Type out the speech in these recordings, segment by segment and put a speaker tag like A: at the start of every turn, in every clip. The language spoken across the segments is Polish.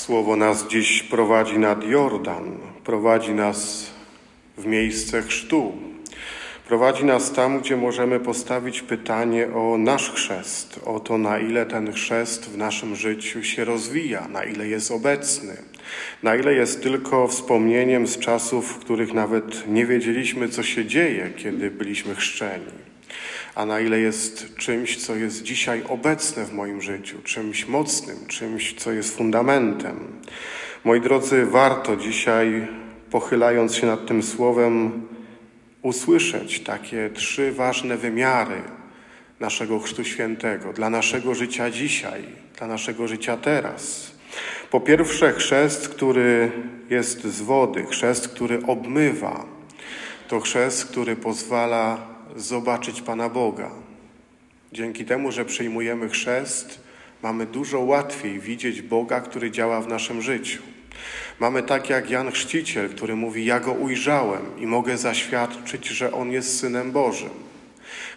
A: Słowo nas dziś prowadzi nad Jordan, prowadzi nas w miejsce chrztu. Prowadzi nas tam, gdzie możemy postawić pytanie o nasz chrzest, o to, na ile ten chrzest w naszym życiu się rozwija, na ile jest obecny, na ile jest tylko wspomnieniem z czasów, w których nawet nie wiedzieliśmy, co się dzieje, kiedy byliśmy chrzczeni a na ile jest czymś, co jest dzisiaj obecne w moim życiu, czymś mocnym, czymś, co jest fundamentem. Moi drodzy, warto dzisiaj, pochylając się nad tym słowem, usłyszeć takie trzy ważne wymiary naszego Chrztu Świętego dla naszego życia dzisiaj, dla naszego życia teraz. Po pierwsze, chrzest, który jest z wody, chrzest, który obmywa. To chrzest, który pozwala zobaczyć Pana Boga. Dzięki temu, że przyjmujemy chrzest, mamy dużo łatwiej widzieć Boga, który działa w naszym życiu. Mamy tak jak Jan Chrzciciel, który mówi: Ja go ujrzałem i mogę zaświadczyć, że on jest synem Bożym.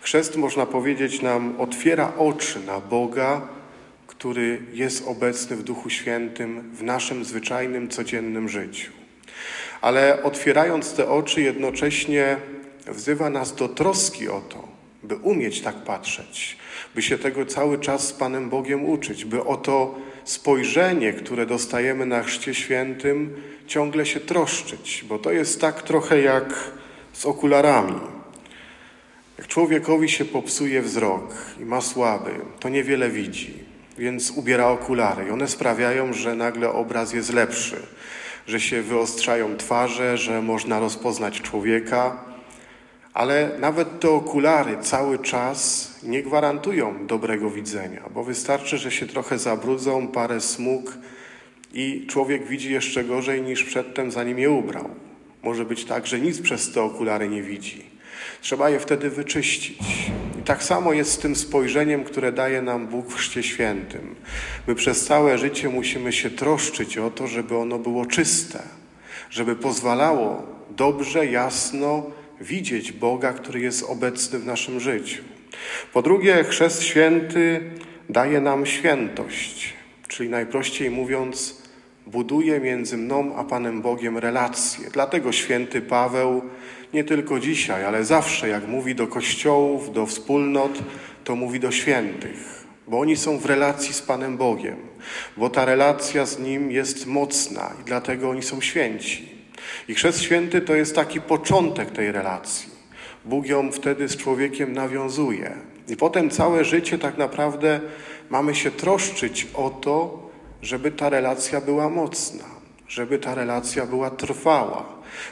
A: Chrzest, można powiedzieć, nam otwiera oczy na Boga, który jest obecny w Duchu Świętym w naszym zwyczajnym, codziennym życiu. Ale otwierając te oczy, jednocześnie wzywa nas do troski o to, by umieć tak patrzeć, by się tego cały czas z Panem Bogiem uczyć, by o to spojrzenie, które dostajemy na Chrzcie Świętym, ciągle się troszczyć, bo to jest tak trochę jak z okularami. Jak człowiekowi się popsuje wzrok i ma słaby, to niewiele widzi, więc ubiera okulary i one sprawiają, że nagle obraz jest lepszy, że się wyostrzają twarze, że można rozpoznać człowieka, ale nawet te okulary cały czas nie gwarantują dobrego widzenia, bo wystarczy, że się trochę zabrudzą, parę smug i człowiek widzi jeszcze gorzej niż przedtem, zanim je ubrał. Może być tak, że nic przez te okulary nie widzi. Trzeba je wtedy wyczyścić. I tak samo jest z tym spojrzeniem, które daje nam Bóg w Chrzcie Świętym. My przez całe życie musimy się troszczyć o to, żeby ono było czyste, żeby pozwalało dobrze, jasno, widzieć Boga, który jest obecny w naszym życiu. Po drugie, chrzest święty daje nam świętość, czyli najprościej mówiąc, buduje między mną a Panem Bogiem relacje. Dlatego święty Paweł nie tylko dzisiaj, ale zawsze, jak mówi do kościołów, do wspólnot, to mówi do świętych, bo oni są w relacji z Panem Bogiem, bo ta relacja z Nim jest mocna i dlatego oni są święci. I chrzest święty to jest taki początek tej relacji. Bóg ją wtedy z człowiekiem nawiązuje. I potem całe życie tak naprawdę mamy się troszczyć o to, żeby ta relacja była mocna, żeby ta relacja była trwała,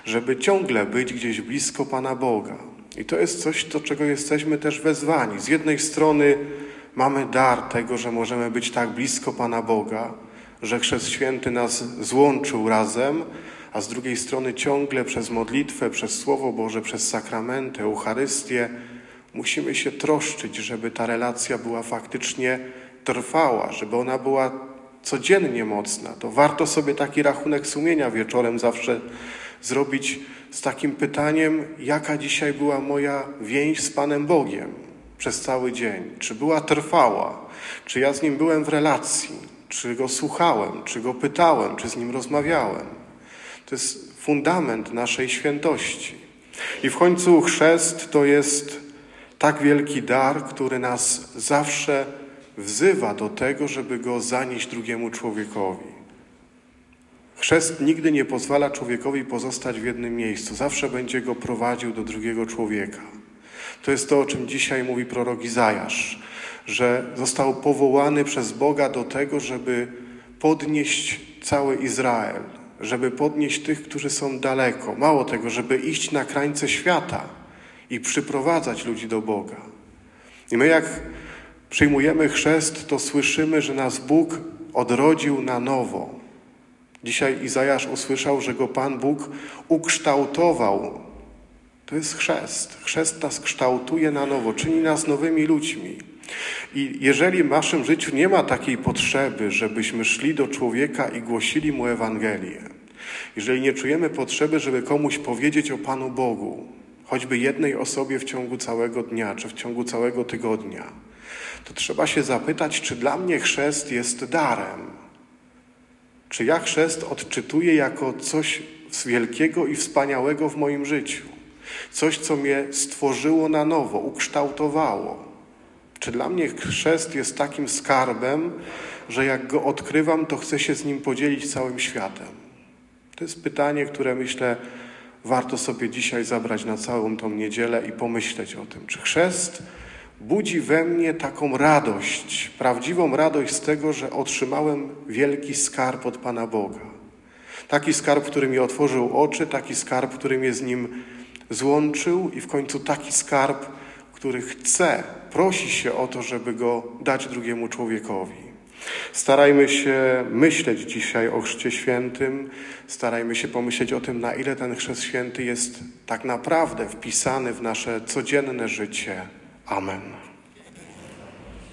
A: żeby ciągle być gdzieś blisko Pana Boga. I to jest coś, do czego jesteśmy też wezwani. Z jednej strony mamy dar tego, że możemy być tak blisko Pana Boga, że Chrzest Święty nas złączył razem, a z drugiej strony ciągle przez modlitwę, przez Słowo Boże, przez sakramenty, Eucharystię musimy się troszczyć, żeby ta relacja była faktycznie trwała, żeby ona była codziennie mocna. To warto sobie taki rachunek sumienia wieczorem zawsze zrobić z takim pytaniem, jaka dzisiaj była moja więź z Panem Bogiem przez cały dzień. Czy była trwała? Czy ja z Nim byłem w relacji? Czy Go słuchałem? Czy Go pytałem? Czy z Nim rozmawiałem? To jest fundament naszej świętości. I w końcu chrzest to jest tak wielki dar, który nas zawsze wzywa do tego, żeby go zanieść drugiemu człowiekowi. Chrzest nigdy nie pozwala człowiekowi pozostać w jednym miejscu, zawsze będzie go prowadził do drugiego człowieka. To jest to, o czym dzisiaj mówi prorok Izajasz, że został powołany przez Boga do tego, żeby podnieść cały Izrael, żeby podnieść tych, którzy są daleko. Mało tego, żeby iść na krańce świata i przyprowadzać ludzi do Boga. I my, jak przyjmujemy chrzest, to słyszymy, że nas Bóg odrodził na nowo. Dzisiaj Izajasz usłyszał, że go Pan Bóg ukształtował. To jest chrzest. Chrzest nas kształtuje na nowo, czyni nas nowymi ludźmi. I jeżeli w naszym życiu nie ma takiej potrzeby, żebyśmy szli do człowieka i głosili mu Ewangelię, jeżeli nie czujemy potrzeby, żeby komuś powiedzieć o Panu Bogu, choćby jednej osobie w ciągu całego dnia czy w ciągu całego tygodnia, to trzeba się zapytać, czy dla mnie chrzest jest darem. Czy ja chrzest odczytuję jako coś wielkiego i wspaniałego w moim życiu? Coś, co mnie stworzyło na nowo, ukształtowało. Czy dla mnie chrzest jest takim skarbem, że jak go odkrywam, to chcę się z nim podzielić całym światem? To jest pytanie, które myślę, warto sobie dzisiaj zabrać na całą tą niedzielę i pomyśleć o tym. Czy chrzest budzi we mnie taką radość, prawdziwą radość z tego, że otrzymałem wielki skarb od Pana Boga? Taki skarb, który mi otworzył oczy, taki skarb, który mnie z nim złączył i w końcu taki skarb, który chce, prosi się o to, żeby go dać drugiemu człowiekowi. Starajmy się myśleć dzisiaj o Chrzcie Świętym, starajmy się pomyśleć o tym, na ile ten Chrzest Święty jest tak naprawdę wpisany w nasze codzienne życie. Amen.